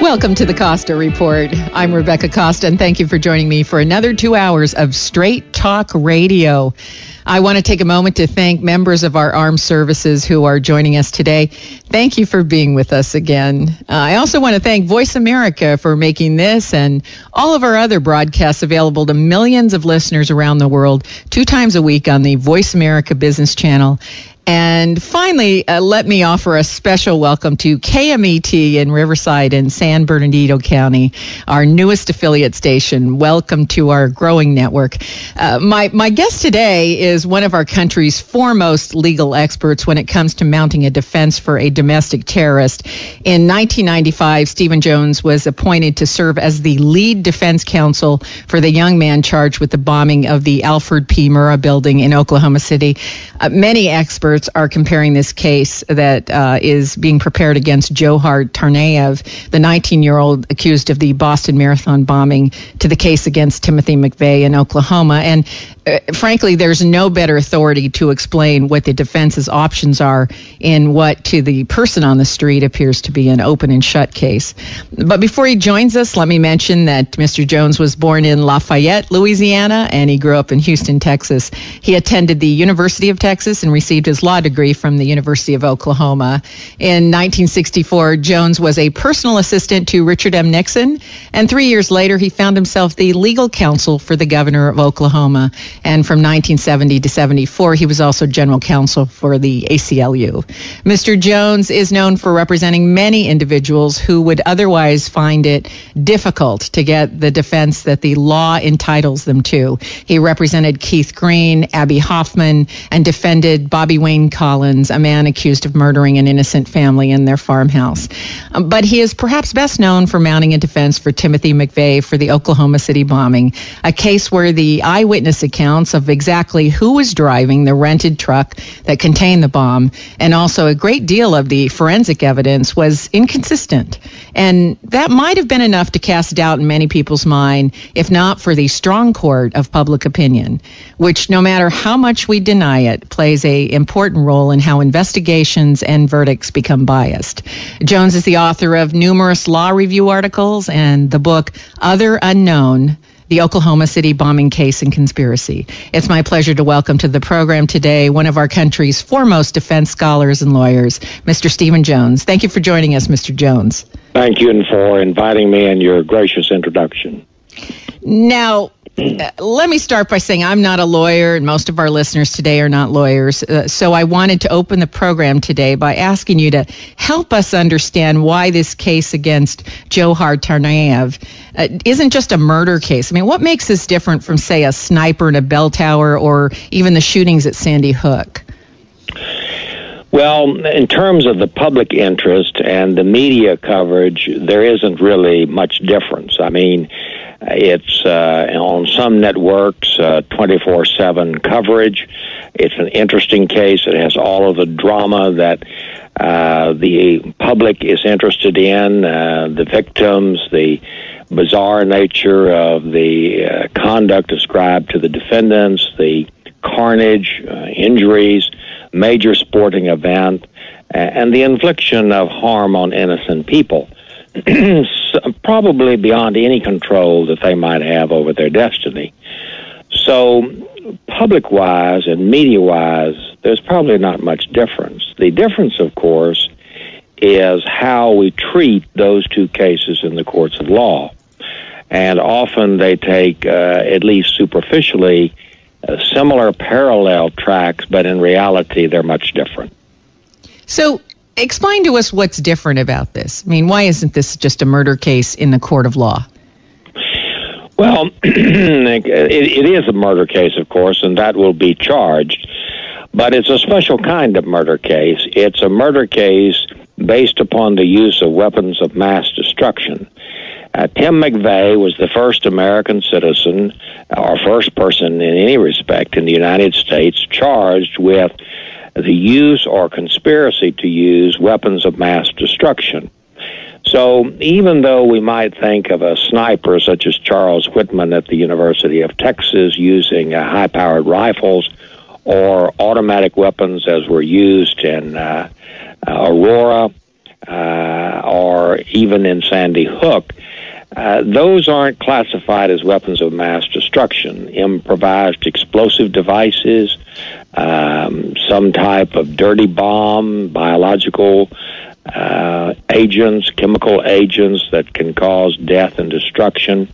Welcome to the Costa Report. I'm Rebecca Costa, and thank you for joining me for another two hours of straight talk radio. I want to take a moment to thank members of our armed services who are joining us today. Thank you for being with us again. Uh, I also want to thank Voice America for making this and all of our other broadcasts available to millions of listeners around the world two times a week on the Voice America Business Channel and finally, uh, let me offer a special welcome to KMET in Riverside in San Bernardino County, our newest affiliate station. Welcome to our growing network. Uh, my, my guest today is one of our country's foremost legal experts when it comes to mounting a defense for a domestic terrorist. In 1995, Stephen Jones was appointed to serve as the lead defense counsel for the young man charged with the bombing of the Alfred P. Murrah building in Oklahoma City. Uh, many experts experts are comparing this case that uh, is being prepared against Dzhokhar Tsarnaev, the 19 year old accused of the Boston Marathon bombing, to the case against Timothy McVeigh in Oklahoma. And Uh, frankly, there's no better authority to explain what the defense's options are in what to the person on the street appears to be an open and shut case. But before he joins us, let me mention that Mr. Jones was born in Lafayette, Louisiana, and he grew up in Houston, Texas. He attended the University of Texas and received his law degree from the University of Oklahoma. In 1964, Jones was a personal assistant to Richard M. Nixon, and three years later, he found himself the legal counsel for the governor of Oklahoma. And from 1970 to 74, he was also general counsel for the ACLU. Mr. Jones is known for representing many individuals who would otherwise find it difficult to get the defense that the law entitles them to. He represented Keith Green, Abbie Hoffman, and defended Bobby Wayne Collins, a man accused of murdering an innocent family in their farmhouse. Um, but he is perhaps best known for mounting a defense for Timothy McVeigh for the Oklahoma City bombing, a case where the eyewitness account accounts of exactly who was driving the rented truck that contained the bomb, and also a great deal of the forensic evidence was inconsistent. And that might have been enough to cast doubt in many people's mind, if not for the strong court of public opinion, which, no matter how much we deny it, plays a important role in how investigations and verdicts become biased. Jones is the author of numerous law review articles and the book Others Unknown the Oklahoma City bombing case and conspiracy. It's my pleasure to welcome to the program today one of our country's foremost defense scholars and lawyers, Mr. Stephen Jones. Thank you for joining us, Mr. Jones. Thank you and for inviting me and your gracious introduction. Now, let me start by saying I'm not a lawyer, and most of our listeners today are not lawyers. Uh, so I wanted to open the program today by asking you to help us understand why this case against Dzhokhar Tsarnaev uh, isn't just a murder case. I mean, what makes this different from, say, a sniper in a bell tower or even the shootings at Sandy Hook? Well, in terms of the public interest and the media coverage, there isn't really much difference. I mean, it's uh, on some networks, uh, 24 7 coverage. It's an interesting case. It has all of the drama that uh, the public is interested in, uh, the victims, the bizarre nature of the uh, conduct ascribed to the defendants, the carnage, uh, injuries, major sporting event, and the infliction of harm on innocent people. probably beyond any control that they might have over their destiny. So, public wise and media wise, there's probably not much difference. The difference, of course, is how we treat those two cases in the courts of law. and often they take, uh, at least superficially, Uh, similar parallel tracks, but in reality, they're much different. So, explain to us what's different about this. I mean, why isn't this just a murder case in the court of law? Well, it, it is a murder case, of course, and that will be charged. But it's a special kind of murder case. It's a murder case based upon the use of weapons of mass destruction. Uh, Tim McVeigh was the first American citizen, or first person in any respect in the United States, charged with the use or conspiracy to use weapons of mass destruction. So even though we might think of a sniper such as Charles Whitman at the University of Texas using uh, high powered rifles or automatic weapons as were used in uh, uh, Aurora uh, or even in Sandy Hook, uh, those aren't classified as weapons of mass destruction. Improvised explosive devices, um, some type of dirty bomb, biological uh, agents, chemical agents that can cause death and destruction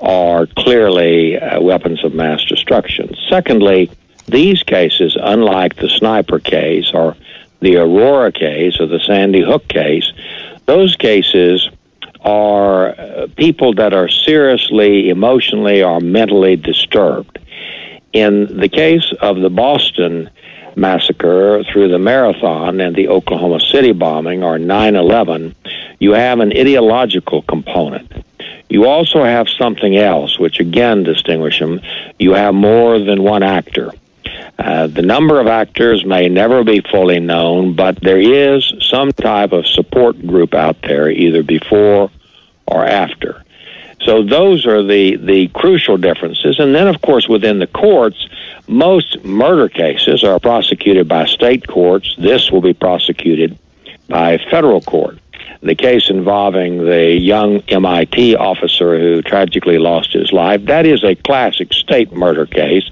are clearly uh, weapons of mass destruction. Secondly, these cases, unlike the sniper case or the Aurora case or the Sandy Hook case, those cases are uh, people that are seriously emotionally or mentally disturbed. In the case of the Boston massacre through the marathon and the Oklahoma City bombing or 9 11, you have an ideological component. You also have something else, which again distinguishes them. You have more than one actor. Uh, the number of actors may never be fully known, but there is some type of support group out there, either before or after. So those are the, the crucial differences. And then, of course, within the courts, most murder cases are prosecuted by state courts. This will be prosecuted by federal court. The case involving the young MIT officer who tragically lost his life, that is a classic state murder case.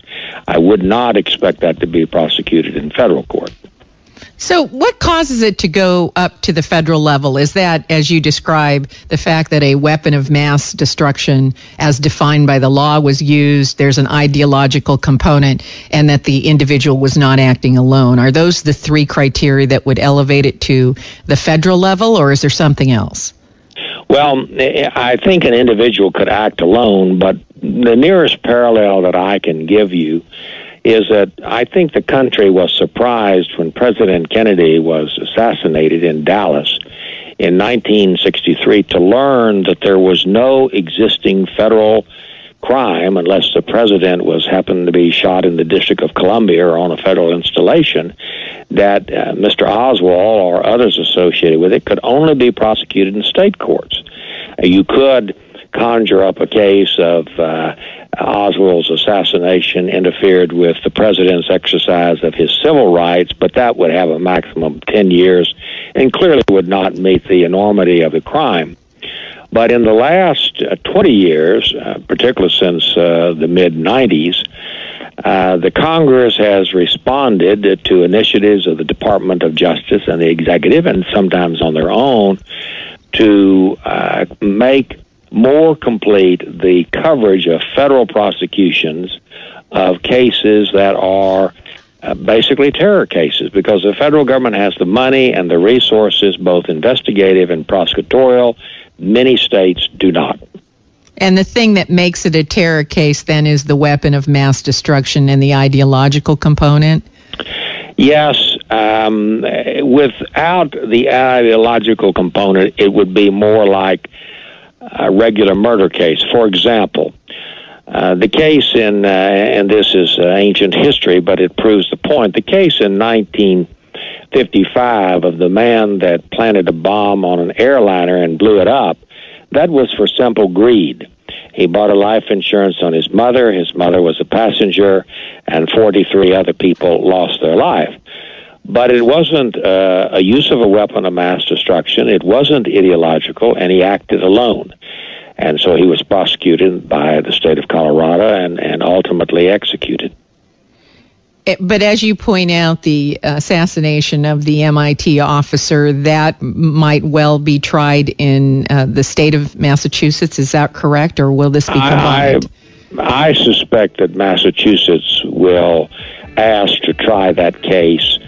I would not expect that to be prosecuted in federal court. So, what causes it to go up to the federal level? Is that, as you describe, the fact that a weapon of mass destruction, as defined by the law, was used, there's an ideological component, and that the individual was not acting alone? Are those the three criteria that would elevate it to the federal level, or is there something else? Well, I think an individual could act alone, but the nearest parallel that I can give you is that I think the country was surprised when President Kennedy was assassinated in Dallas in 1963 to learn that there was no existing federal crime unless the president was happened to be shot in the District of Columbia or on a federal installation that uh, Mr. Oswald or others associated with it could only be prosecuted in state courts. You could conjure up a case of uh, Oswald's assassination interfered with the president's exercise of his civil rights, but that would have a maximum of 10 years and clearly would not meet the enormity of the crime. But in the last uh, 20 years, uh, particularly since uh, the mid 90s, uh, the Congress has responded to initiatives of the Department of Justice and the executive, and sometimes on their own, to uh, make more complete the coverage of federal prosecutions of cases that are uh, basically terror cases because the federal government has the money and the resources, both investigative and prosecutorial. Many states do not. And the thing that makes it a terror case then is the weapon of mass destruction and the ideological component? Yes. Um, without the ideological component, it would be more like a regular murder case. For example, uh, the case in, uh, and this is uh, ancient history, but it proves the point. The case in 1955 of the man that planted a bomb on an airliner and blew it up, that was for simple greed. He bought a life insurance on his mother. His mother was a passenger, and 43 other people lost their life. But it wasn't uh, a use of a weapon of mass destruction. It wasn't ideological, and he acted alone. And so he was prosecuted by the state of Colorado and, and ultimately executed. Eh, but as you point out, the assassination of the MIT officer that might well be tried in uh, the state of Massachusetts. Is that correct, or will this be combined? I, I suspect that Massachusetts will ask to try that case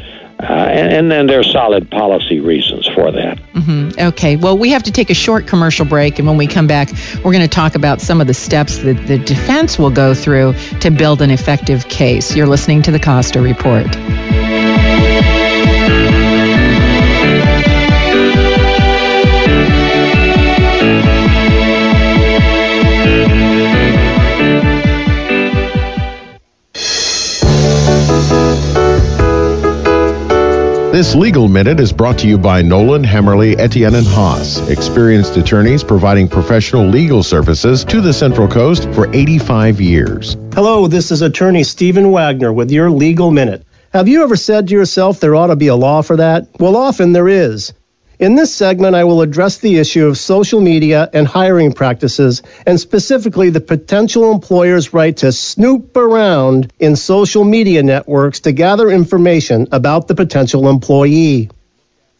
and, and, then there's solid policy reasons for that. Mm-hmm. Okay. Well, we have to take a short commercial break, and when we come back, we're going to talk about some of the steps that the defense will go through to build an effective case. You're listening to the Costa Report. This legal minute is brought to you by Nolan, Hammerly, Etienne, and Haas, experienced attorneys providing professional legal services to the Central Coast for 85 years. Hello, this is attorney Stephen Wagner with your legal minute. Have you ever said to yourself there ought to be a law for that? Well, often there is. In this segment, I will address the issue of social media and hiring practices, and specifically the potential employer's right to snoop around in social media networks to gather information about the potential employee.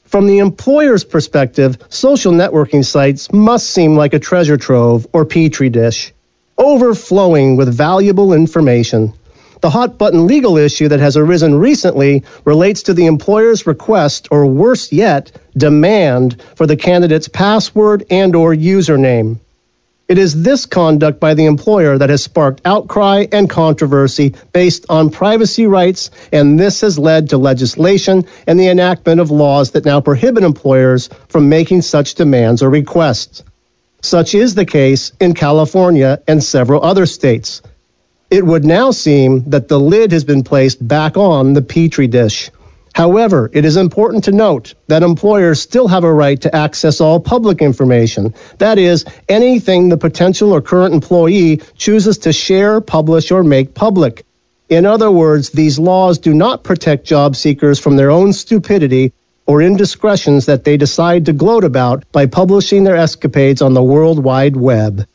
From the employer's perspective, social networking sites must seem like a treasure trove or petri dish, overflowing with valuable information. The hot button legal issue that has arisen recently relates to the employer's request or worse yet, demand for the candidate's password and or username. It is this conduct by the employer that has sparked outcry and controversy based on privacy rights, and this has led to legislation and the enactment of laws that now prohibit employers from making such demands or requests. Such is the case in California and several other states. It would now seem that the lid has been placed back on the petri dish. However, it is important to note that employers still have a right to access all public information. That is, anything the potential or current employee chooses to share, publish, or make public. In other words, these laws do not protect job seekers from their own stupidity or indiscretions that they decide to gloat about by publishing their escapades on the World Wide Web.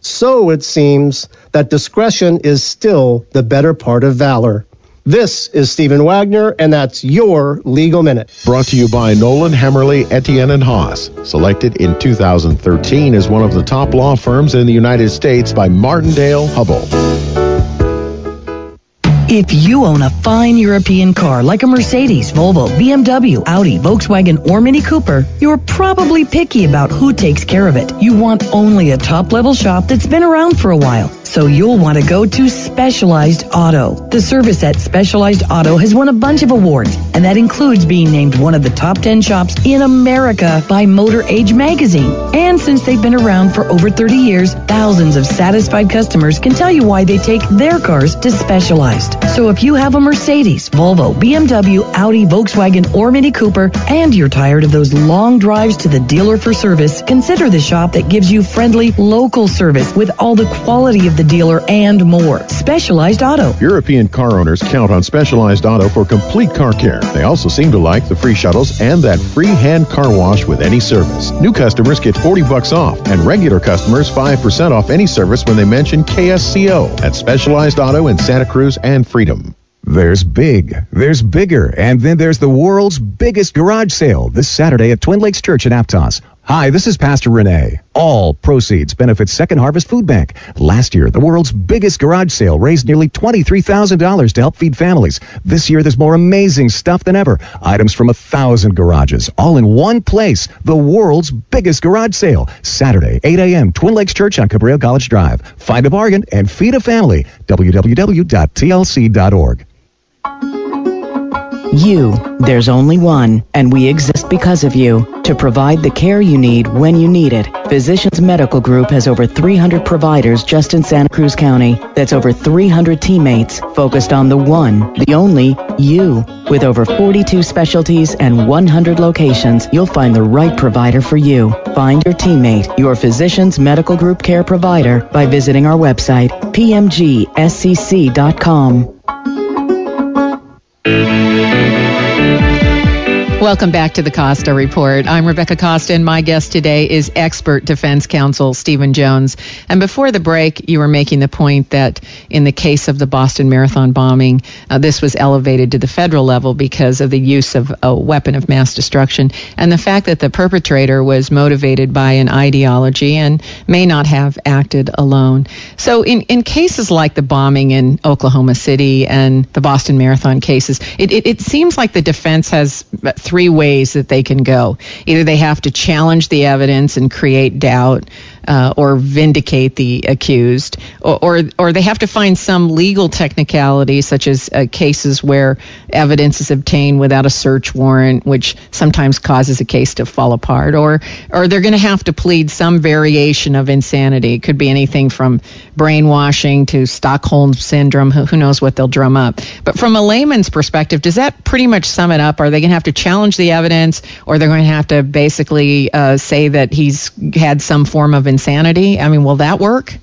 So it seems that discretion is still the better part of valor. This is Stephen Wagner, and that's your Legal Minute. Brought to you by Nolan, Hammerly, Etienne, and Haas. Selected in 2013 as one of the top law firms in the United States by Martindale Hubbell. If you own a fine European car like a Mercedes, Volvo, BMW, Audi, Volkswagen, or Mini Cooper, you're probably picky about who takes care of it. You want only a top level shop that's been around for a while. So you'll want to go to Specialized Auto. The service at Specialized Auto has won a bunch of awards, and that includes being named one of the top 10 shops in America by Motor Age magazine. And since they've been around for over 30 years, thousands of satisfied customers can tell you why they take their cars to Specialized. So if you have a Mercedes, Volvo, BMW, Audi, Volkswagen, or Mini Cooper, and you're tired of those long drives to the dealer for service, consider the shop that gives you friendly, local service with all the quality of the dealer and more. Specialized Auto. European car owners count on Specialized Auto for complete car care. They also seem to like the free shuttles and that free hand car wash with any service. New customers get 40 bucks off, and regular customers 5% off any service when they mention KSCO at Specialized Auto in Santa Cruz and Freedom. There's big, there's bigger, and then there's the world's biggest garage sale this Saturday at Twin Lakes Church in Aptos. Hi, this is Pastor Renee. All proceeds benefit Second Harvest Food Bank. Last year, the world's biggest garage sale raised nearly $23,000 to help feed families. This year, there's more amazing stuff than ever. Items from a thousand garages, all in one place. The world's biggest garage sale. Saturday, 8 a.m., Twin Lakes Church on Cabrillo College Drive. Find a bargain and feed a family. www.tlc.org. You, there's only one, and we exist because of you. To provide the care you need when you need it, Physicians Medical Group has over 300 providers just in Santa Cruz County. That's over 300 teammates focused on the one, the only, you. With over 42 specialties and 100 locations, you'll find the right provider for you. Find your teammate, your Physicians Medical Group care provider, by visiting our website, pmgscc.com. Thank you. Welcome back to the Costa Report. I'm Rebecca Costa, and my guest today is expert defense counsel Stephen Jones. And before the break, you were making the point that in the case of the Boston Marathon bombing, uh, this was elevated to the federal level because of the use of a weapon of mass destruction and the fact that the perpetrator was motivated by an ideology and may not have acted alone. So, in, in cases like the bombing in Oklahoma City and the Boston Marathon cases, it, it, it seems like the defense has three ways that they can go. Either they have to challenge the evidence and create doubt, uh, or vindicate the accused, or, or, or they have to find some legal technicality, such as uh, cases where evidence is obtained without a search warrant, which sometimes causes a case to fall apart, or or they're going to have to plead some variation of insanity. It could be anything from brainwashing to Stockholm syndrome. Who, who knows what they'll drum up? But from a layman's perspective, does that pretty much sum it up? Are they going to have to challenge the evidence, or they're going to have to basically uh, say that he's had some form of insanity? Insanity? I mean, will that work?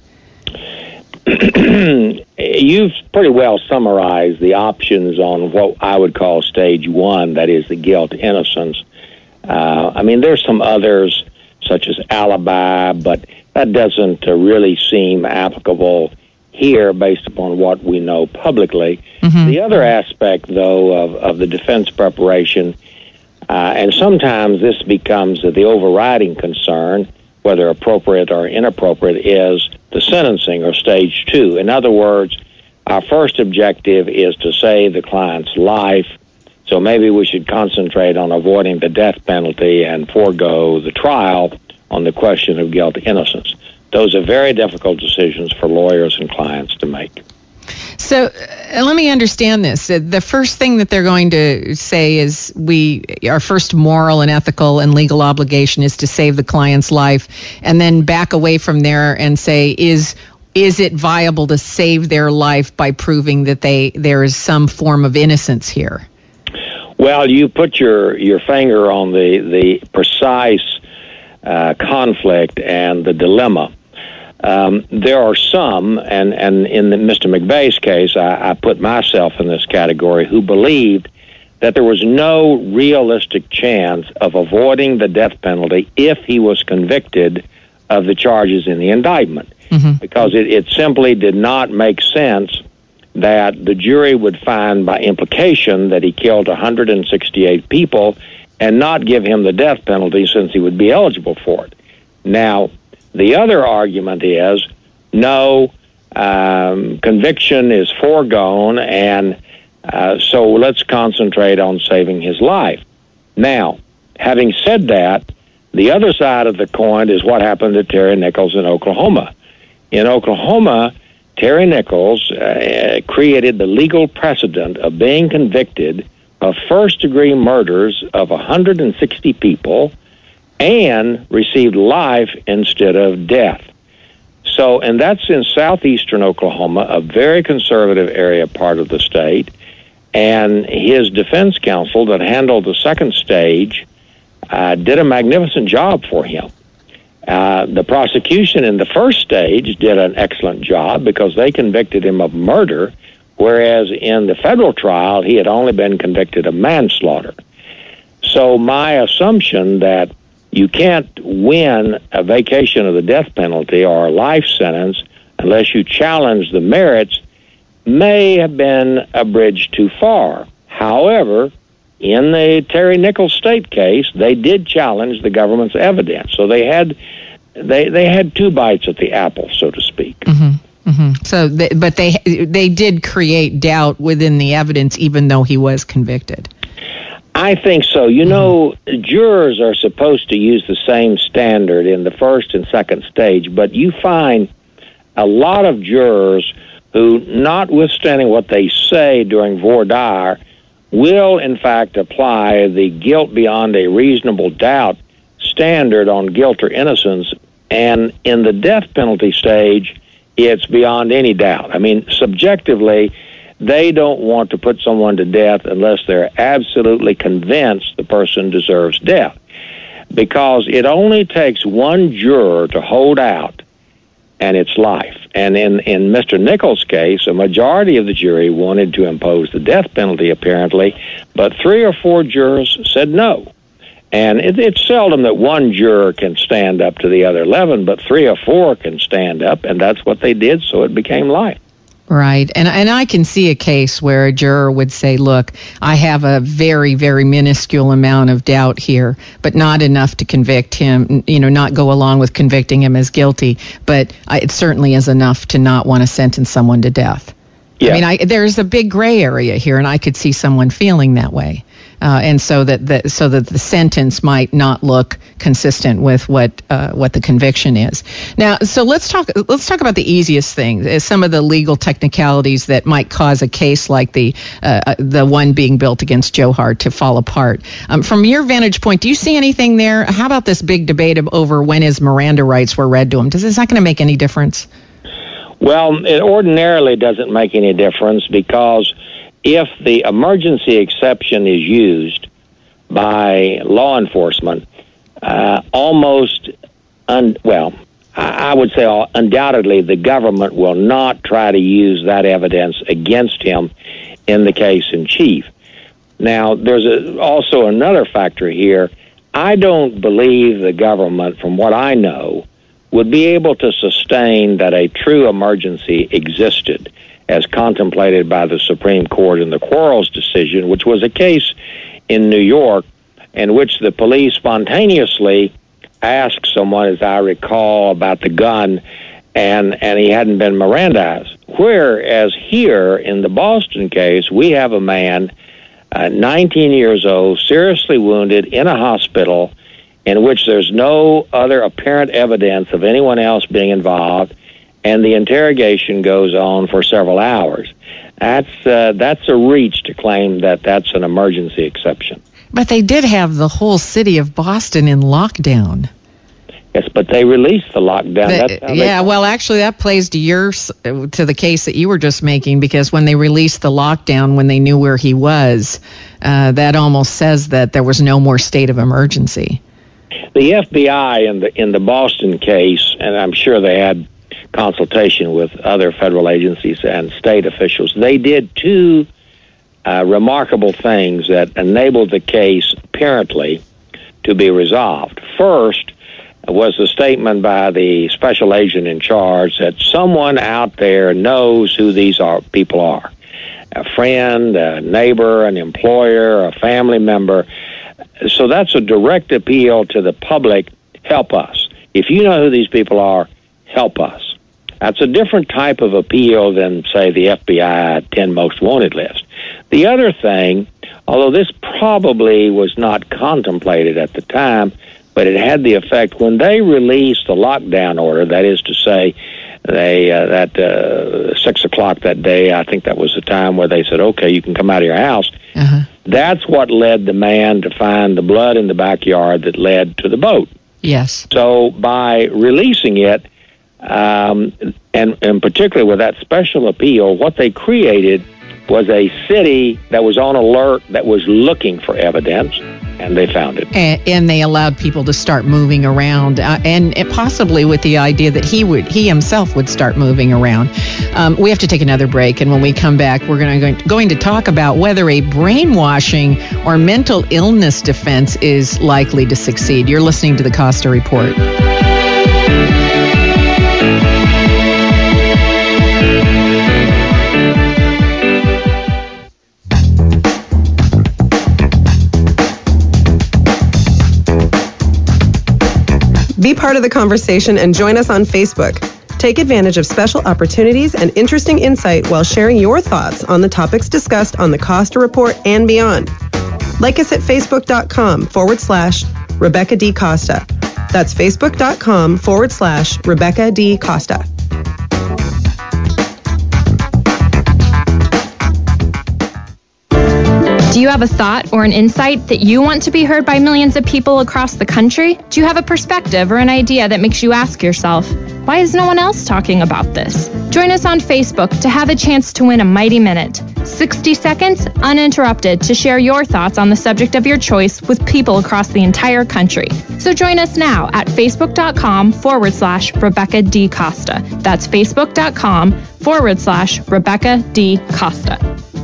You've pretty well summarized the options on what I would call stage one, that is the guilt innocence. Uh, I mean, there's some others, such as alibi, but that doesn't uh, really seem applicable here based upon what we know publicly. Mm-hmm. The other aspect, though, of, of the defense preparation, uh, and sometimes this becomes the overriding concern, whether appropriate or inappropriate, is the sentencing or stage two. In other words, our first objective is to save the client's life. So maybe we should concentrate on avoiding the death penalty and forego the trial on the question of guilt innocence. Those are very difficult decisions for lawyers and clients to make. So uh, let me understand this. Uh, the first thing that they're going to say is we our first moral and ethical and legal obligation is to save the client's life and then back away from there and say is is it viable to save their life by proving that they there is some form of innocence here? Well, you put your your finger on the the precise uh, conflict and the dilemma. Um, there are some, and, and in the, Mr. McVeigh's case, I, I put myself in this category, who believed that there was no realistic chance of avoiding the death penalty if he was convicted of the charges in the indictment. Mm-hmm. Because it, it simply did not make sense that the jury would find by implication that he killed 168 people and not give him the death penalty since he would be eligible for it. Now, the other argument is no, um, conviction is foregone, and uh, so let's concentrate on saving his life. Now, having said that, the other side of the coin is what happened to Terry Nichols in Oklahoma. In Oklahoma, Terry Nichols uh, created the legal precedent of being convicted of first degree murders of 160 people and received life instead of death. So, and that's in southeastern Oklahoma, a very conservative area part of the state. And his defense counsel that handled the second stage uh, did a magnificent job for him. Uh, the prosecution in the first stage did an excellent job because they convicted him of murder, whereas in the federal trial, he had only been convicted of manslaughter. So, my assumption that you can't win a vacation of the death penalty or a life sentence unless you challenge the merits may have been a bridge too far. However, in the Terry Nichols state case, they did challenge the government's evidence, so they had they they had two bites at the apple, so to speak. Mm-hmm. Mm-hmm. So, they, but they they did create doubt within the evidence, even though he was convicted. I think so. You mm-hmm. know, jurors are supposed to use the same standard in the first and second stage, but you find a lot of jurors who, notwithstanding what they say during voir dire, will in fact apply the guilt beyond a reasonable doubt standard on guilt or innocence. And in the death penalty stage, it's beyond any doubt. I mean, subjectively, they don't want to put someone to death unless they're absolutely convinced the person deserves death. Because it only takes one juror to hold out and it's life. And in, in Mr. Nichols' case, a majority of the jury wanted to impose the death penalty, apparently, but three or four jurors said no. And it, it's seldom that one juror can stand up to the other 11, but three or four can stand up, and that's what they did, so it became life. Right. And and I can see a case where a juror would say, "Look, I have a very very minuscule amount of doubt here, but not enough to convict him, you know, not go along with convicting him as guilty, but it certainly is enough to not want to sentence someone to death." Yeah. I mean, I, there's a big gray area here, and I could see someone feeling that way uh, and so that the, so that the sentence might not look consistent with what uh, what the conviction is. Now, so let's talk let's talk about the easiest thing, uh, some of the legal technicalities that might cause a case like the uh, uh, the one being built against Dzhokhar to fall apart. Um, from your vantage point, do you see anything there? How about this big debate over when his Miranda rights were read to him? Does is that going to make any difference? Well, it ordinarily doesn't make any difference because if the emergency exception is used by law enforcement, uh, almost, un- well, I would say undoubtedly the government will not try to use that evidence against him in the case in chief. Now, there's a, also another factor here. I don't believe the government, from what I know, would be able to sustain that a true emergency existed as contemplated by the Supreme Court in the Quarles decision, which was a case in New York in which the police spontaneously asked someone, as I recall, about the gun, and and he hadn't been Mirandized. Whereas here in the Boston case, we have a man, uh, 19 years old, seriously wounded in a hospital, in which there's no other apparent evidence of anyone else being involved and the interrogation goes on for several hours. That's uh, that's a reach to claim that that's an emergency exception. But they did have the whole city of Boston in lockdown. Yes, but they released the lockdown. The, yeah, well, actually, that plays to your to the case that you were just making because when they released the lockdown, when they knew where he was, uh, that almost says that there was no more state of emergency. The FBI in the in the Boston case, and I'm sure they had consultation with other federal agencies and state officials. They did two uh, remarkable things that enabled the case apparently to be resolved. First was the statement by the special agent in charge that someone out there knows who these are, people are a friend, a neighbor, an employer, a family member. So that's a direct appeal to the public help us. If you know who these people are, help us. That's a different type of appeal than, say, the FBI 10 most wanted list. The other thing, although this probably was not contemplated at the time, but it had the effect when they released the lockdown order, that is to say, they uh, that uh, six o'clock that day, I think that was the time where they said, "Okay, you can come out of your house." Uh-huh. That's what led the man to find the blood in the backyard that led to the boat. Yes. So by releasing it, um, and, and particularly with that special appeal, what they created was a city that was on alert, that was looking for evidence, and they found it. And, and they allowed people to start moving around, uh, and, possibly with the idea that he would, he himself would start moving around. Um, we have to take another break, and when we come back, we're going to going to talk about whether a brainwashing or mental illness defense is likely to succeed. You're listening to the Costa Report. Be part of the conversation and join us on Facebook. Take advantage of special opportunities and interesting insight while sharing your thoughts on the topics discussed on the Costa Report and beyond. Like us at facebook.com forward slash Rebecca D. Costa. That's facebook.com forward slash Rebecca D. Costa. You have a thought or an insight that you want to be heard by millions of people across the country? Do you have a perspective or an idea that makes you ask yourself, Why is no one else talking about this? Join us on Facebook to have a chance to win a Mighty Minute. 60 seconds uninterrupted to share your thoughts on the subject of your choice with people across the entire country. So join us now at facebook.com forward slash Rebecca D. Costa. That's facebook.com forward slash Rebecca D. Costa.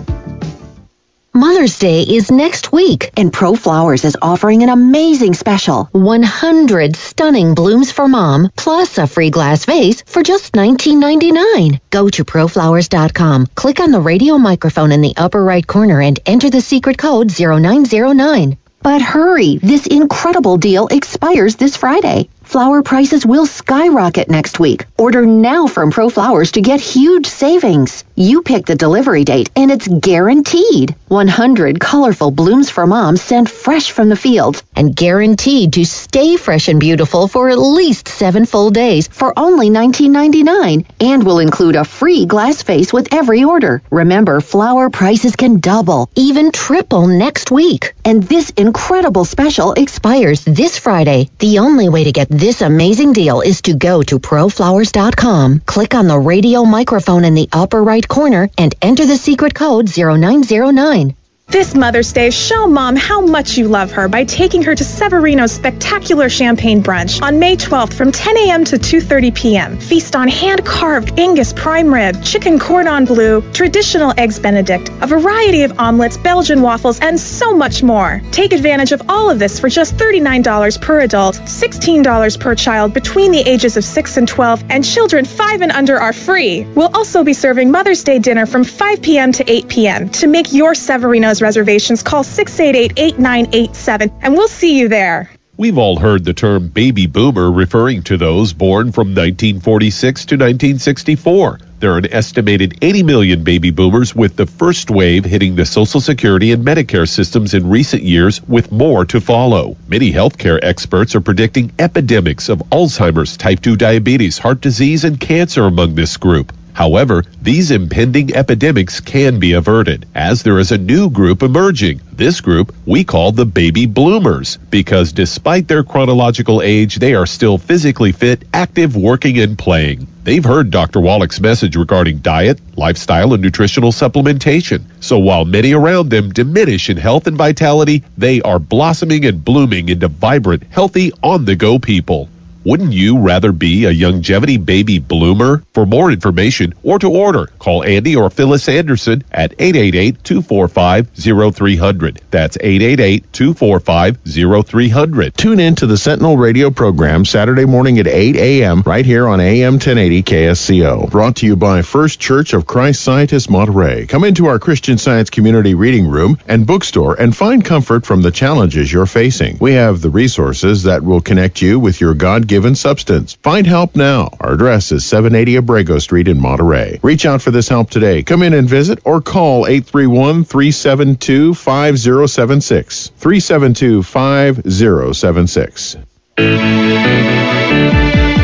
Mother's Day is next week, and Pro Flowers is offering an amazing special 100 stunning blooms for mom, plus a free glass vase for just $19.99. Go to proflowers.com, click on the radio microphone in the upper right corner, and enter the secret code 0909. But hurry, this incredible deal expires this Friday. Flower prices will skyrocket next week. Order now from Pro Flowers to get huge savings. You pick the delivery date and it's guaranteed. 100 colorful blooms for mom sent fresh from the fields and guaranteed to stay fresh and beautiful for at least seven full days for only $19.99 and will include a free glass vase with every order. Remember, flower prices can double, even triple next week. And this incredible special expires this Friday. The only way to get this amazing deal is to go to proflowers.com, click on the radio microphone in the upper right corner, and enter the secret code 0909. This Mother's Day, show mom how much you love her by taking her to Severino's spectacular champagne brunch on May 12th from 10 a.m. to 2:30 p.m. Feast on hand-carved Angus prime rib, chicken cordon bleu, traditional eggs Benedict, a variety of omelets, Belgian waffles, and so much more. Take advantage of all of this for just $39 per adult, $16 per child between the ages of 6 and 12, and children 5 and under are free. We'll also be serving Mother's Day dinner from 5 p.m. to 8 p.m. To make your Severino's reservations, call 688-8987 and we'll see you there. We've all heard the term baby boomer referring to those born from 1946 to 1964. There are an estimated 80 million baby boomers, with the first wave hitting the Social Security and Medicare systems in recent years, with more to follow. Many healthcare experts are predicting epidemics of Alzheimer's, type 2 diabetes, heart disease, and cancer among this group. However, these impending epidemics can be averted as there is a new group emerging. This group we call the baby bloomers because despite their chronological age, they are still physically fit, active, working, and playing. They've heard Dr. Wallach's message regarding diet, lifestyle, and nutritional supplementation. So while many around them diminish in health and vitality, they are blossoming and blooming into vibrant, healthy, on the go people. Wouldn't you rather be a longevity baby bloomer? For more information or to order, call Andy or Phyllis Anderson at 888-245-0300. That's 888-245-0300. Tune in to the Sentinel radio program Saturday morning at 8 a.m. right here on AM 1080 KSCO. Brought to you by First Church of Christ Scientist Monterey. Come into our Christian Science Community Reading Room and Bookstore and find comfort from the challenges you're facing. We have the resources that will connect you with your God given substance. Find help now. Our address is 780 Abrego Street in Monterey. Reach out for this help today. Come in and visit or call 831 372 5076. 372 5076.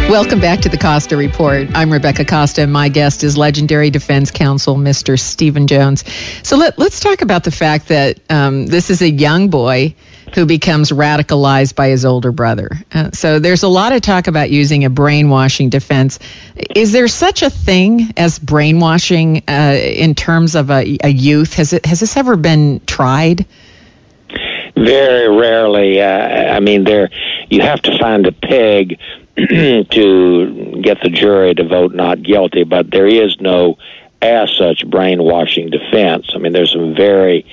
Welcome back to the Costa Report. I'm Rebecca Costa, and my guest is legendary defense counsel Mr. Stephen Jones. So let, us talk about the fact that um, this is a young boy who becomes radicalized by his older brother. Uh, so there's a lot of talk about using a brainwashing defense. Is there such a thing as brainwashing uh, in terms of a, a, youth? Has it has this ever been tried? Very rarely. Uh, I mean, there you have to find a peg to get the jury to vote not guilty, but there is no as such brainwashing defense. I mean, there's some very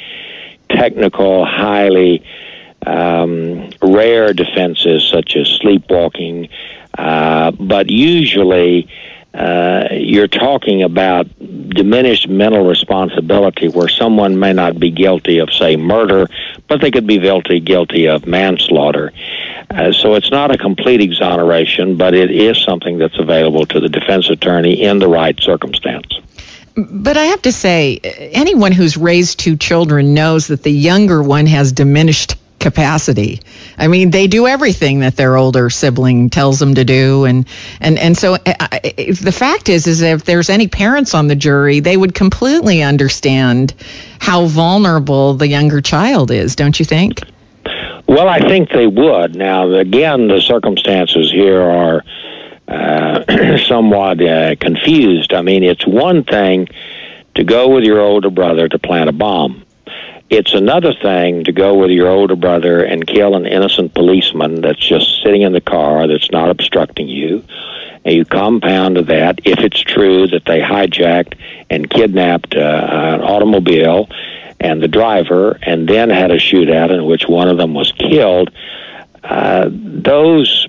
technical, highly um, rare defenses such as sleepwalking, uh, but usually uh, you're talking about diminished mental responsibility where someone may not be guilty of, say, murder, but they could be guilty, guilty of manslaughter. Uh, so it's not a complete exoneration, but it is something that's available to the defense attorney in the right circumstance. But I have to say, anyone who's raised two children knows that the younger one has diminished capacity. I mean, they do everything that their older sibling tells them to do, and and and so I, the fact is, is if there's any parents on the jury, they would completely understand how vulnerable the younger child is. Don't you think? Well, I think they would. Now, again, the circumstances here are uh, somewhat uh, confused. I mean, it's one thing to go with your older brother to plant a bomb. It's another thing to go with your older brother and kill an innocent policeman that's just sitting in the car that's not obstructing you. And you compound that if it's true that they hijacked and kidnapped uh, an automobile and the driver and then had a shootout in which one of them was killed. Uh, those,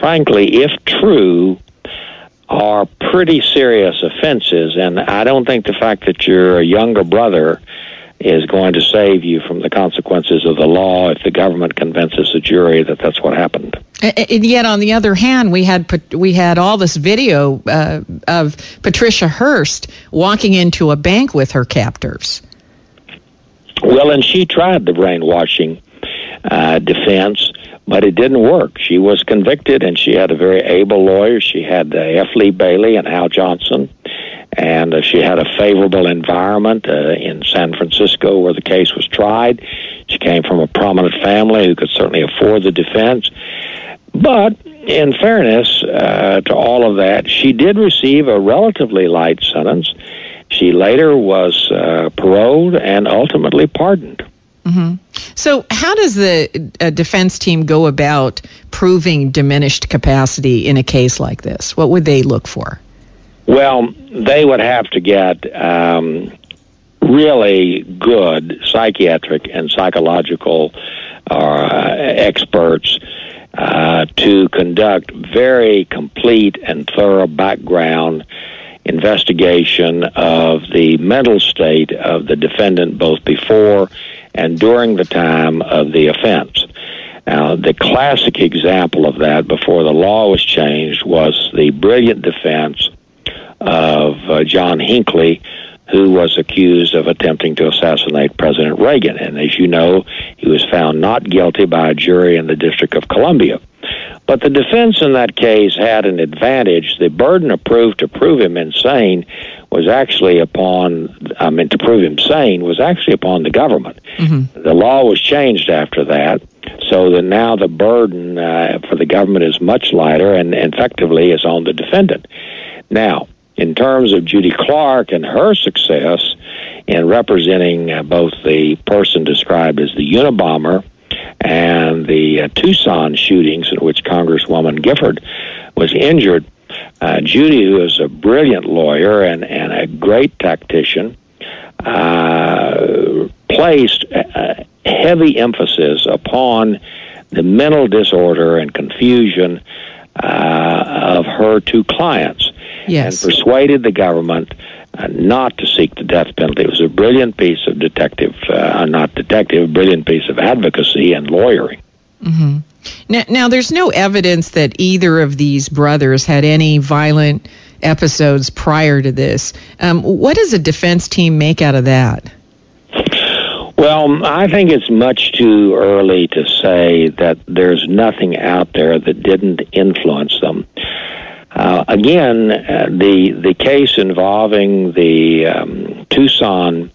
frankly, if true, are pretty serious offenses, and I don't think the fact that you're a younger brother is going to save you from the consequences of the law if the government convinces a jury that that's what happened. And yet, on the other hand, we had we had all this video uh, of Patricia Hearst walking into a bank with her captors. Well, and she tried the brainwashing uh, defense, but it didn't work. She was convicted, and she had a very able lawyer. She had uh, F. Lee Bailey and Al Johnson, and uh, she had a favorable environment uh, in San Francisco where the case was tried. She came from a prominent family who could certainly afford the defense. But in fairness uh, to all of that, she did receive a relatively light sentence. She later was uh, paroled and ultimately pardoned. Mm-hmm. So, how does the uh, defense team go about proving diminished capacity in a case like this? What would they look for? Well, they would have to get um, really good psychiatric and psychological uh, experts uh, to conduct very complete and thorough background investigation of the mental state of the defendant both before and during the time of the offense. Now, the classic example of that before the law was changed was the brilliant defense of uh, John Hinckley, who was accused of attempting to assassinate President Reagan. And as you know, he was found not guilty by a jury in the District of Columbia. But the defense in that case had an advantage. The burden of proof to prove him insane was actually upon, I mean, to prove him sane was actually upon the government. Mm-hmm. The law was changed after that, so that now the burden uh, for the government is much lighter and effectively is on the defendant. Now, in terms of Judy Clarke and her success in representing uh, both the person described as the Unabomber and the uh, Tucson shootings in which Congresswoman Gifford was injured, uh, Judy, who is a brilliant lawyer and, and a great tactician, uh, placed a heavy emphasis upon the mental disorder and confusion uh, of her two clients yes. and persuaded the government uh, not to seek the death penalty. It was a brilliant piece of detective, uh, not detective, a brilliant piece of advocacy and lawyering. Mm-hmm. Now, now, there's no evidence that either of these brothers had any violent episodes prior to this. Um, what does a defense team make out of that? Well, I think it's much too early to say that there's nothing out there that didn't influence them. Uh, again, uh, the the case involving the um, Tucson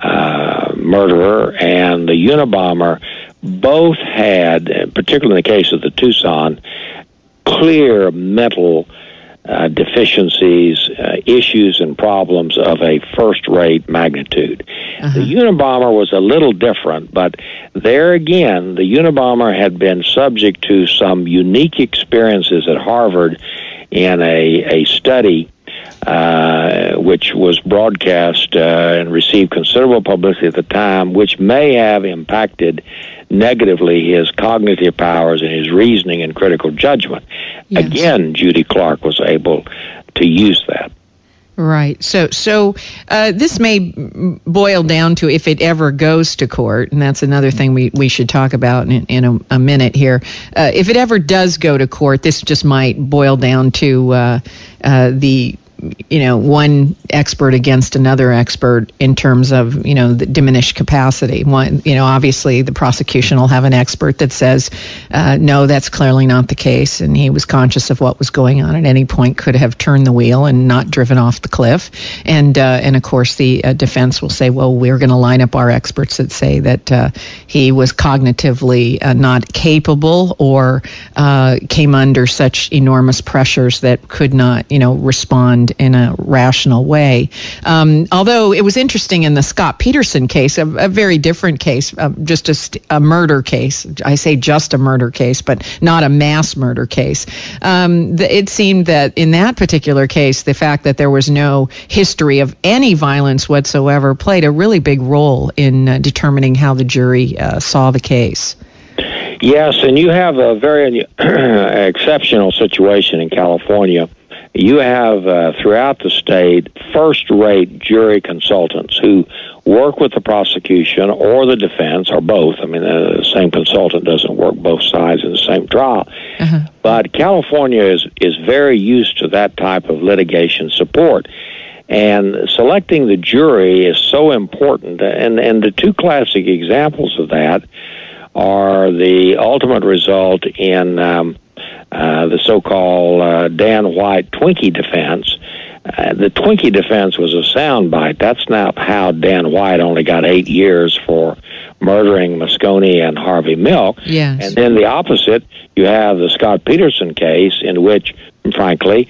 uh, murderer and the Unabomber both had, uh, particularly in the case of the Tucson, clear mental uh, deficiencies, uh, issues, and problems of a first-rate magnitude. Uh-huh. The Unabomber was a little different, but there again, the Unabomber had been subject to some unique experiences at Harvard in a, a study uh, which was broadcast uh, and received considerable publicity at the time, which may have impacted negatively his cognitive powers and his reasoning and critical judgment. Yes. Again, Judy Clarke was able to use that. Right. So, so uh, this may boil down to if it ever goes to court, and that's another thing we, we should talk about in, in a, a minute here. Uh, if it ever does go to court, this just might boil down to uh, uh the you know, one expert against another expert in terms of, you know, the diminished capacity. One, you know, obviously the prosecution will have an expert that says, uh, no, that's clearly not the case, and he was conscious of what was going on at any point, could have turned the wheel and not driven off the cliff. And uh, and of course the uh, defense will say, well, we're going to line up our experts that say that uh, he was cognitively uh, not capable or uh, came under such enormous pressures that could not, you know, respond in a rational way. Um, although it was interesting in the Scott Peterson case, a, a very different case, uh, just a, st- a, murder case. I say just a murder case, but not a mass murder case. Um, the, it seemed that in that particular case, the fact that there was no history of any violence whatsoever played a really big role in uh, determining how the jury uh, saw the case. Yes, and you have a very exceptional situation in California you have uh, throughout the state first rate jury consultants who work with the prosecution or the defense or both. I mean, uh, the same consultant doesn't work both sides in the same trial. Uh-huh. But California is, is very used to that type of litigation support. And selecting the jury is so important. And, and the two classic examples of that are the ultimate result in. Um, uh, the so-called uh, Dan White Twinkie defense. Uh, the Twinkie defense was a soundbite. That's not how Dan White only got eight years for murdering Moscone and Harvey Milk. Yes. And then the opposite, you have the Scott Peterson case, in which, frankly,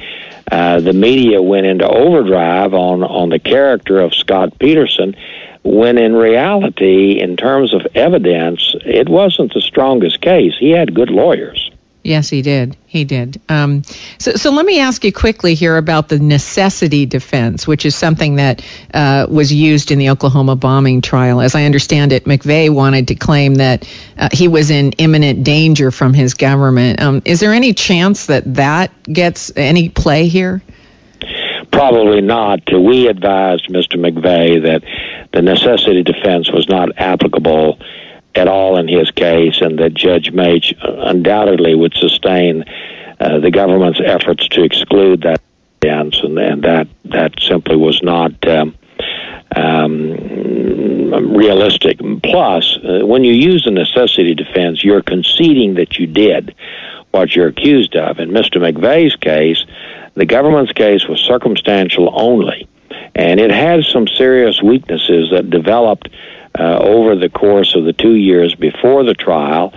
uh, the media went into overdrive on on the character of Scott Peterson, when in reality, in terms of evidence, it wasn't the strongest case. He had good lawyers. Yes, he did. He did. Um, so, so let me ask you quickly here about the necessity defense, which is something that uh, was used in the Oklahoma bombing trial. As I understand it, McVeigh wanted to claim that uh, he was in imminent danger from his government. Um, is there any chance that that gets any play here? Probably not. We advised Mr. McVeigh that the necessity defense was not applicable at all in his case, and that Judge Matsch undoubtedly would sustain uh, the government's efforts to exclude that evidence, and, and that that simply was not. Um, um, realistic. Plus, uh, when you use a necessity defense, you're conceding that you did what you're accused of. In Mr. McVeigh's case, the government's case was circumstantial only, and it had some serious weaknesses that developed uh, over the course of the two years before the trial.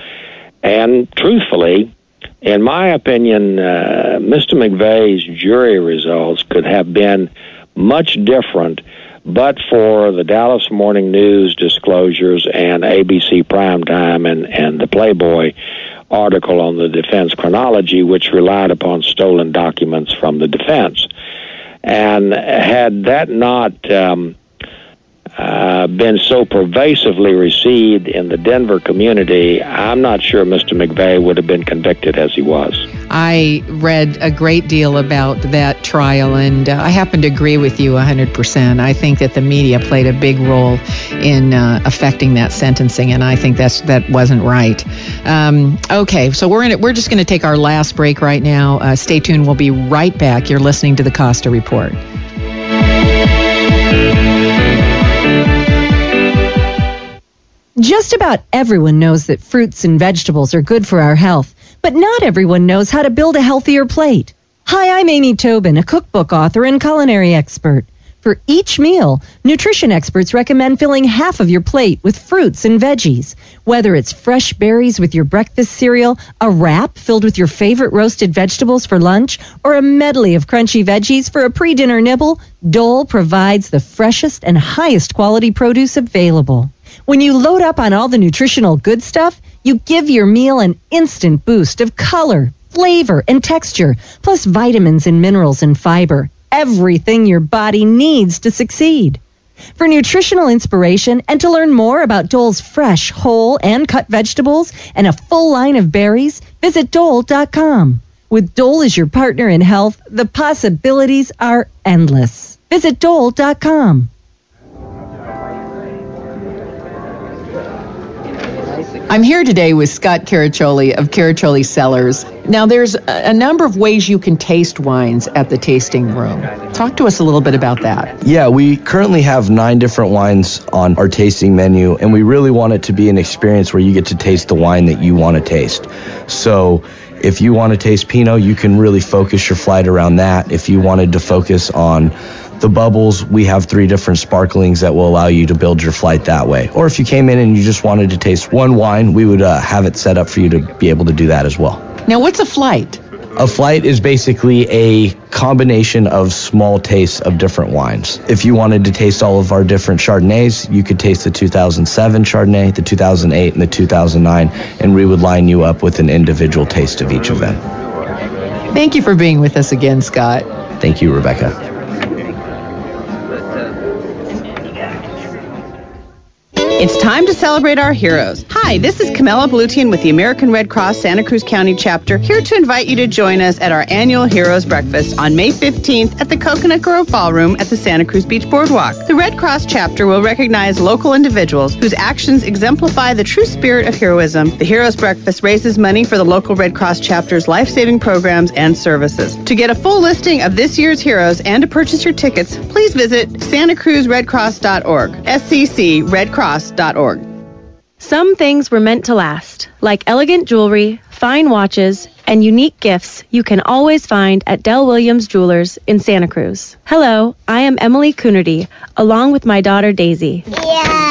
And truthfully, in my opinion, uh, Mr. McVeigh's jury results could have been much different but for the Dallas Morning News disclosures and ABC Primetime and, and the Playboy article on the defense chronology, which relied upon stolen documents from the defense. And had that not um, uh, been so pervasively received in the Denver community, I'm not sure Mr. McVeigh would have been convicted as he was. I read a great deal about that trial, and uh, I happen to agree with you 100%. I think that the media played a big role in uh, affecting that sentencing, and I think that's that wasn't right. Um, okay, so we're in it. We're just going to take our last break right now. Uh, stay tuned. We'll be right back. You're listening to the Costa Report. Just about everyone knows that fruits and vegetables are good for our health, but not everyone knows how to build a healthier plate. Hi, I'm Amy Tobin, a cookbook author and culinary expert. For each meal, nutrition experts recommend filling half of your plate with fruits and veggies. Whether it's fresh berries with your breakfast cereal, a wrap filled with your favorite roasted vegetables for lunch, or a medley of crunchy veggies for a pre-dinner nibble, Dole provides the freshest and highest quality produce available. When you load up on all the nutritional good stuff, you give your meal an instant boost of color, flavor, and texture, plus vitamins and minerals and fiber. Everything your body needs to succeed. For nutritional inspiration and to learn more about Dole's fresh, whole, and cut vegetables and a full line of berries, visit Dole.com. With Dole as your partner in health, the possibilities are endless. Visit Dole.com. I'm here today with Scott Caraccioli of Caraccioli Cellars. Now, there's a number of ways you can taste wines at the tasting room. Talk to us a little bit about that. Yeah, we currently have nine different wines on our tasting menu, and we really want it to be an experience where you get to taste the wine that you want to taste. So, if you want to taste Pinot, you can really focus your flight around that. If you wanted to focus on the bubbles, we have three different sparklings that will allow you to build your flight that way. Or if you came in and you just wanted to taste one wine, we would uh, have it set up for you to be able to do that as well. Now, what's a flight? A flight is basically a combination of small tastes of different wines. If you wanted to taste all of our different Chardonnays, you could taste the 2007 Chardonnay, the 2008, and the 2009, and we would line you up with an individual taste of each of them. Thank you for being with us again, Scott. Thank you, Rebecca. It's time to celebrate our heroes. Hi, this is Camilla Blutian with the American Red Cross Santa Cruz County chapter, here to invite you to join us at our annual Heroes Breakfast on May 15th at the Coconut Grove Ballroom at the Santa Cruz Beach Boardwalk. The Red Cross chapter will recognize local individuals whose actions exemplify the true spirit of heroism. The Heroes Breakfast raises money for the local Red Cross chapter's life-saving programs and services. To get a full listing of this year's heroes and to purchase your tickets, please visit santacruzredcross.org. SCC Red Cross some things were meant to last, like elegant jewelry, fine watches, and unique gifts you can always find at Dell Williams Jewelers in Santa Cruz. Hello, I am Emily Coonerty, along with my daughter Daisy. Yeah.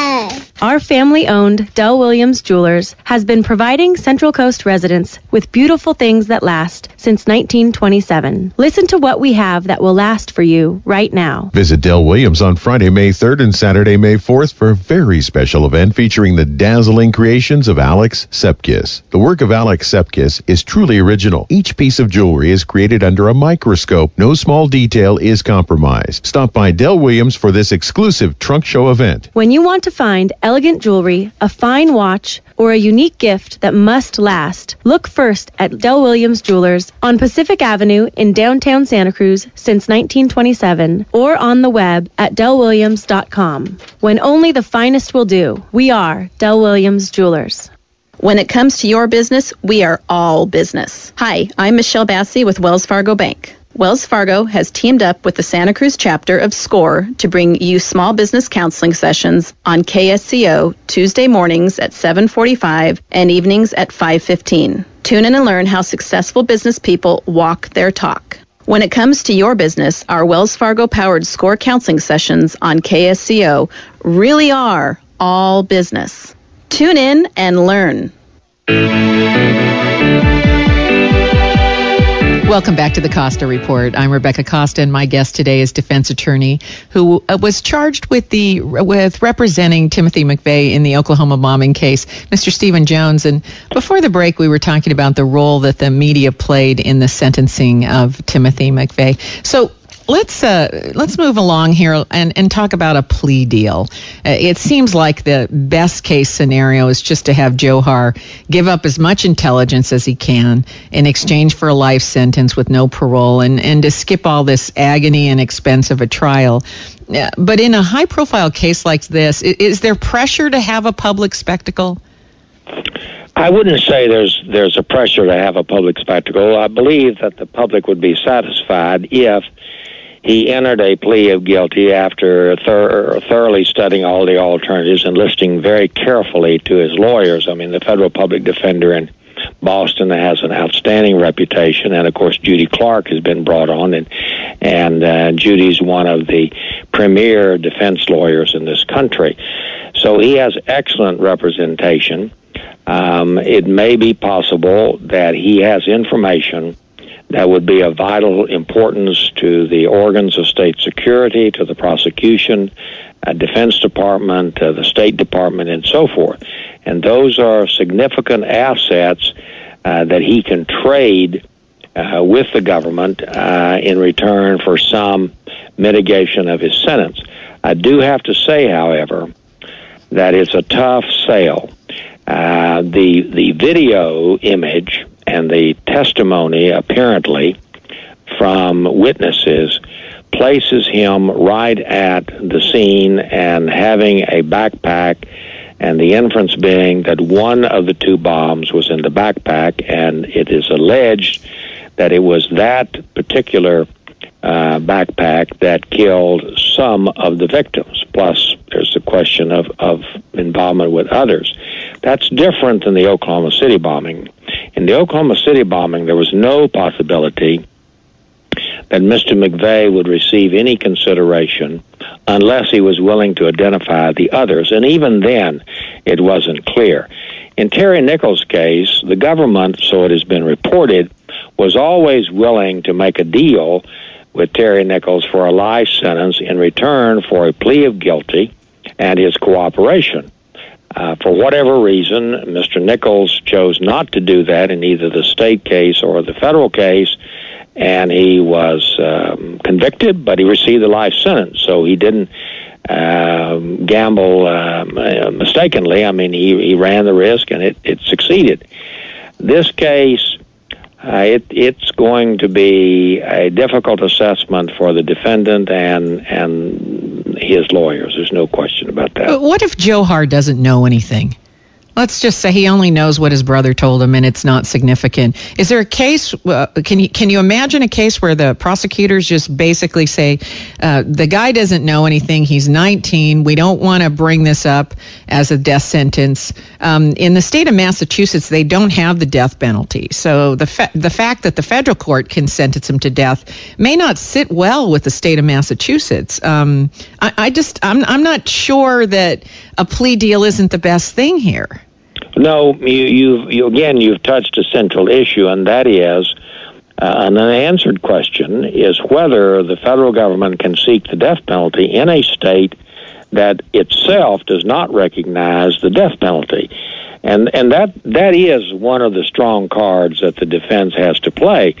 Our family owned Dell Williams Jewelers has been providing Central Coast residents with beautiful things that last since 1927. Listen to what we have that will last for you right now. Visit Dell Williams on Friday, May 3rd and Saturday, May 4th for a very special event featuring the dazzling creations of Alex Sepkus. The work of Alex Sepkus is truly original. Each piece of jewelry is created under a microscope. No small detail is compromised. Stop by Dell Williams for this exclusive trunk show event. When you want to find elegant jewelry, a fine watch, or a unique gift that must last, look first at Dell Williams Jewelers on Pacific Avenue in downtown Santa Cruz since 1927 or on the web at dellwilliams.com. When only the finest will do, we are Dell Williams Jewelers. When it comes to your business, we are all business. Hi, I'm Michelle Bassey with Wells Fargo Bank. Wells Fargo has teamed up with the Santa Cruz chapter of SCORE to bring you small business counseling sessions on KSCO Tuesday mornings at 7:45 and evenings at 5:15. Tune in and learn how successful business people walk their talk. When it comes to your business, our Wells Fargo powered SCORE counseling sessions on KSCO really are all business. Tune in and learn. Welcome back to the Costa Report. I'm Rebecca Costa, and my guest today is defense attorney who uh, was charged with the with representing Timothy McVeigh in the Oklahoma bombing case, Mr. Stephen Jones. And before the break, we were talking about the role that the media played in the sentencing of Timothy McVeigh. So let's uh, let's move along here and, and talk about a plea deal. Uh, it seems like the best case scenario is just to have Dzhokhar give up as much intelligence as he can in exchange for a life sentence with no parole and, and to skip all this agony and expense of a trial. Uh, but in a high profile case like this, is, is there pressure to have a public spectacle? I wouldn't say there's there's a pressure to have a public spectacle. I believe that the public would be satisfied if he entered a plea of guilty after thor- thoroughly studying all the alternatives and listening very carefully to his lawyers. I mean, the federal public defender in Boston has an outstanding reputation, and of course, Judy Clarke has been brought on, and and uh, Judy's one of the premier defense lawyers in this country. So he has excellent representation. Um, it may be possible that he has information that would be of vital importance to the organs of state security, to the prosecution, uh, Defense Department, uh, the State Department, and so forth. And those are significant assets uh, that he can trade uh, with the government uh, in return for some mitigation of his sentence. I do have to say, however, that it's a tough sale. Uh, the the video image and the testimony apparently from witnesses places him right at the scene and having a backpack and the inference being that one of the two bombs was in the backpack, and it is alleged that it was that particular uh, backpack that killed some of the victims. Plus, there's the question of, of involvement with others. That's different than the Oklahoma City bombing. In the Oklahoma City bombing, there was no possibility that Mr. McVeigh would receive any consideration unless he was willing to identify the others. And even then, it wasn't clear. In Terry Nichols' case, the government, so it has been reported, was always willing to make a deal with Terry Nichols for a life sentence in return for a plea of guilty and his cooperation. Uh, for whatever reason, Mr. Nichols chose not to do that in either the state case or the federal case, and he was um, convicted, but he received a life sentence. So he didn't um, gamble um, uh, mistakenly. I mean, he, he ran the risk, and it, it succeeded. This case, uh, it, it's going to be a difficult assessment for the defendant and and his lawyers. There's no question about that. But what if Dzhokhar doesn't know anything? Let's just say he only knows what his brother told him, and it's not significant. Is there a case? Uh, can you can you imagine a case where the prosecutors just basically say, uh, the guy doesn't know anything. He's 19. We don't want to bring this up as a death sentence. Um, in the state of Massachusetts, they don't have the death penalty, so the fa- the fact that the federal court can sentence him to death may not sit well with the state of Massachusetts. Um, I, I just I'm I'm not sure that a plea deal isn't the best thing here. No, you, you've you, again you've touched a central issue, and that is uh, an unanswered question: is whether the federal government can seek the death penalty in a state that itself does not recognize the death penalty, and and that that is one of the strong cards that the defense has to play.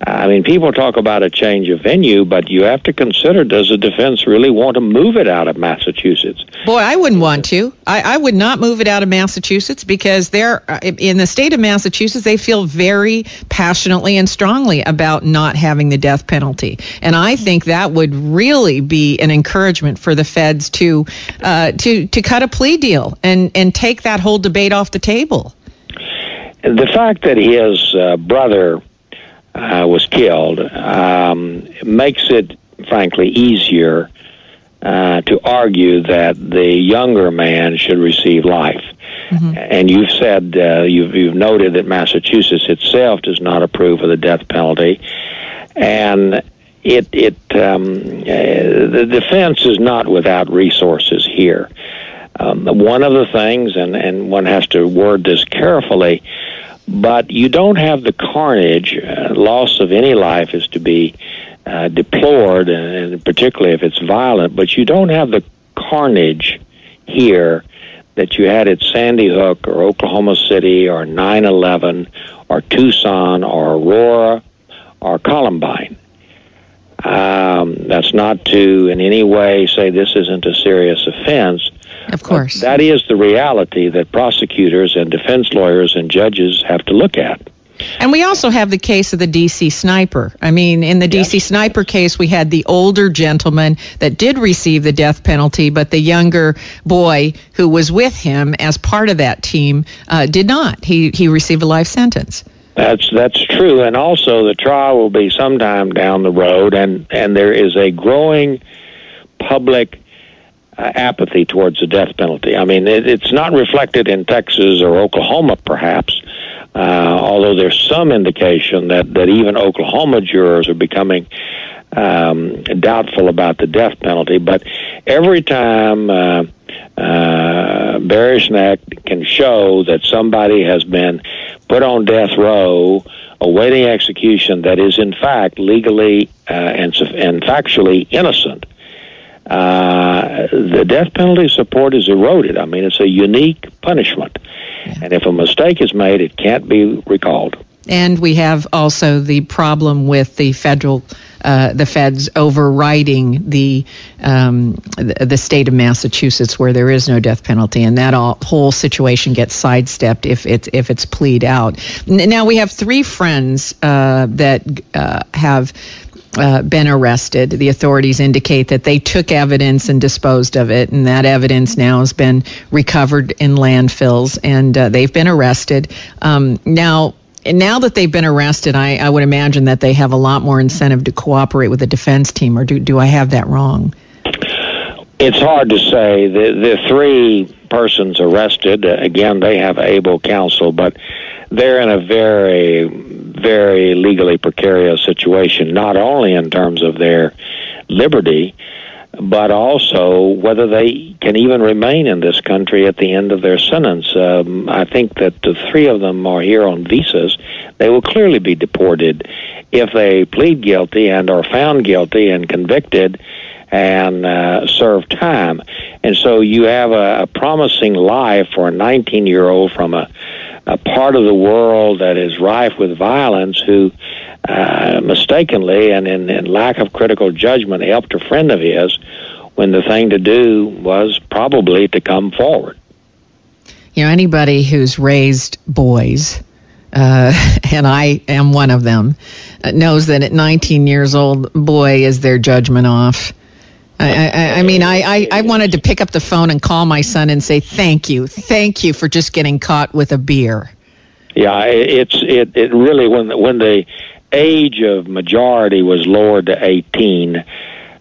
I mean, people talk about a change of venue, but you have to consider does the defense really want to move it out of Massachusetts? Boy, I wouldn't want to. I, I would not move it out of Massachusetts because they're uh, in the state of Massachusetts, they feel very passionately and strongly about not having the death penalty. And I think that would really be an encouragement for the feds to uh, to to cut a plea deal and, and take that whole debate off the table. The fact that his uh, brother uh, was killed um, makes it, frankly, easier uh, to argue that the younger man should receive life. Mm-hmm. And you've said uh, you've, you've noted that Massachusetts itself does not approve of the death penalty, and it it um, uh, the defense is not without resources here. Um, one of the things, and, and one has to word this carefully, but you don't have the carnage. Uh, loss of any life is to be uh, deplored, and, and particularly if it's violent. But you don't have the carnage here that you had at Sandy Hook or Oklahoma City or 9/11 or Tucson or Aurora or Columbine. Um, that's not to in any way say this isn't a serious offense, of course. That is the reality that prosecutors and defense lawyers and judges have to look at. And we also have the case of the DC sniper. I mean, in the DC yes. sniper case, we had the older gentleman that did receive the death penalty, but the younger boy who was with him as part of that team uh, did not. He he received a life sentence. That's that's true, and also the trial will be sometime down the road, and and there is a growing public uh, apathy towards the death penalty. I mean, it, it's not reflected in Texas or Oklahoma, perhaps, uh, although there's some indication that, that even Oklahoma jurors are becoming um, doubtful about the death penalty. But every time uh, uh, Barry Scheck can show that somebody has been put on death row awaiting execution that is in fact legally uh, and, and factually innocent, uh, the death penalty support is eroded. I mean, it's a unique punishment. And if a mistake is made, it can't be recalled. And we have also the problem with the federal, uh, the feds overriding the, um, the, the state of Massachusetts where there is no death penalty, and that all, whole situation gets sidestepped if it's if it's plead out. Now we have three friends uh, that uh, have uh, been arrested. The authorities indicate that they took evidence and disposed of it, and that evidence now has been recovered in landfills, and uh, they've been arrested. Um, now, now that they've been arrested, I, I would imagine that they have a lot more incentive to cooperate with the defense team, or do, do I have that wrong? It's hard to say. The, the three persons arrested, uh, again, they have able counsel, but they're in a very, very legally precarious situation, not only in terms of their liberty, but also whether they can even remain in this country at the end of their sentence. Um, I think that the three of them are here on visas. They will clearly be deported if they plead guilty and are found guilty and convicted and uh, serve time. And so you have a, a promising life for a 19 year old from a, a part of the world that is rife with violence who uh, mistakenly and in, in lack of critical judgment helped a friend of his when the thing to do was probably to come forward. You know, anybody who's raised boys, uh, and I am one of them, uh, knows that at 19 years old, boy, is their judgment off. I, I, I mean, I, I, I wanted to pick up the phone and call my son and say, thank you. Thank you for just getting caught with a beer. Yeah, it's it, it really when the, when the age of majority was lowered to 18,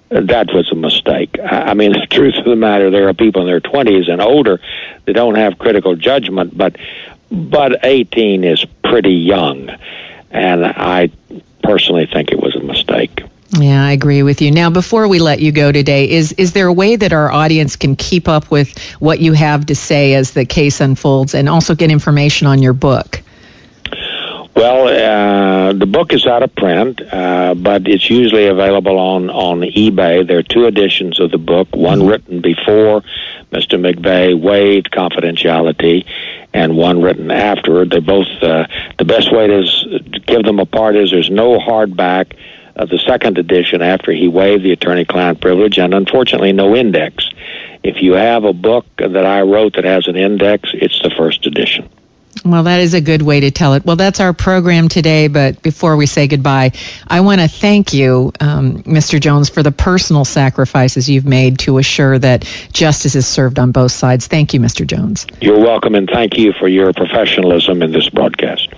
that was a mistake. I mean, the truth of the matter, there are people in their 20s and older that don't have critical judgment, but but 18 is pretty young, and I personally think it was a mistake. Yeah, I agree with you. Now, before we let you go today, is is there a way that our audience can keep up with what you have to say as the case unfolds, and also get information on your book? Well, uh, the book is out of print, uh, but it's usually available on, on eBay. There are two editions of the book, one mm-hmm. written before Mr. McVeigh waived confidentiality, and one written afterward. They're both, uh, the best way to give them apart is there's no hardback of the second edition after he waived the attorney client privilege, and unfortunately, no index. If you have a book that I wrote that has an index, it's the first edition. Well, that is a good way to tell it. Well, that's our program today. But before we say goodbye, I want to thank you, um, Mr. Jones, for the personal sacrifices you've made to assure that justice is served on both sides. Thank you, Mr. Jones. You're welcome, and thank you for your professionalism in this broadcast.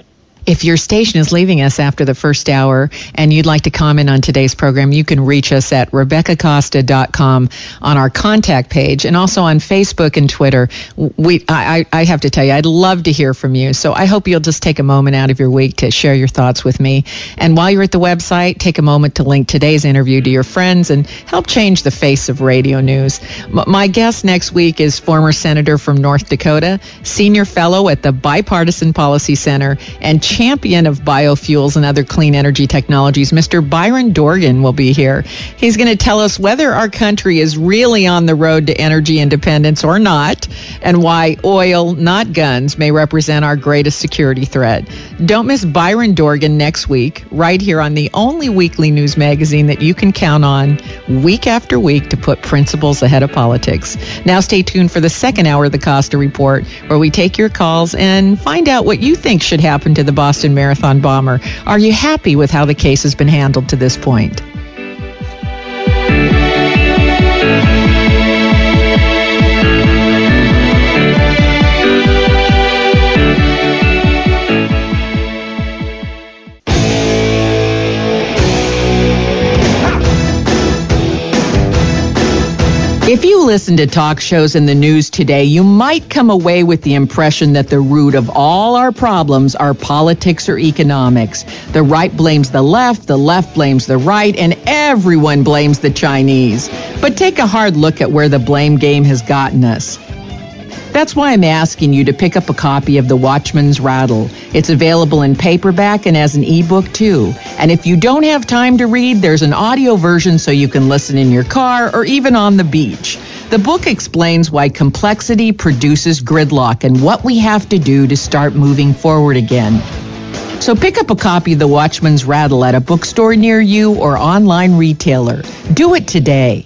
If your station is leaving us after the first hour and you'd like to comment on today's program, you can reach us at RebeccaCosta.com on our contact page and also on Facebook and Twitter. We, I, I have to tell you, I'd love to hear from you. So I hope you'll just take a moment out of your week to share your thoughts with me. And while you're at the website, take a moment to link today's interview to your friends and help change the face of radio news. My guest next week is former Senator from North Dakota, Senior Fellow at the Bipartisan Policy Center, and champion of biofuels and other clean energy technologies, Mr. Byron Dorgan, will be here. He's going to tell us whether our country is really on the road to energy independence or not, and why oil, not guns, may represent our greatest security threat. Don't miss Byron Dorgan next week, right here on the only weekly news magazine that you can count on week after week to put principles ahead of politics. Now, stay tuned for the second hour of the Costa Report, where we take your calls and find out what you think should happen to the Boston Marathon bomber. Are you happy with how the case has been handled to this point? If you listen to talk shows in the news today, you might come away with the impression that the root of all our problems are politics or economics. The right blames the left, the left blames the right, and everyone blames the Chinese. But take a hard look at where the blame game has gotten us. That's why I'm asking you to pick up a copy of The Watchman's Rattle. It's available in paperback and as an ebook too. And if you don't have time to read, there's an audio version so you can listen in your car or even on the beach. The book explains why complexity produces gridlock and what we have to do to start moving forward again. So pick up a copy of The Watchman's Rattle at a bookstore near you or online retailer. Do it today.